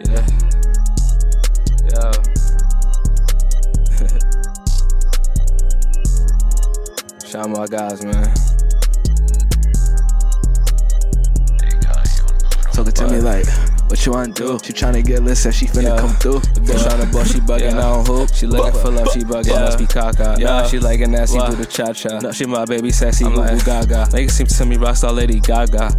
Yeah. Yo. Shout out my guys, man. Talking to me like, what you wanna do? She tryna get lit, said she finna Yeah. come through. The bitch on she buggin' Yeah. I don't hoop. She looking for love, she buggin', Yeah. must be caca. Yeah. Nah, she like a nasty, What? do the cha cha. Nah, she my baby, sexy, I'm boo like- gaga. Make it seem to me rockstar lady gaga.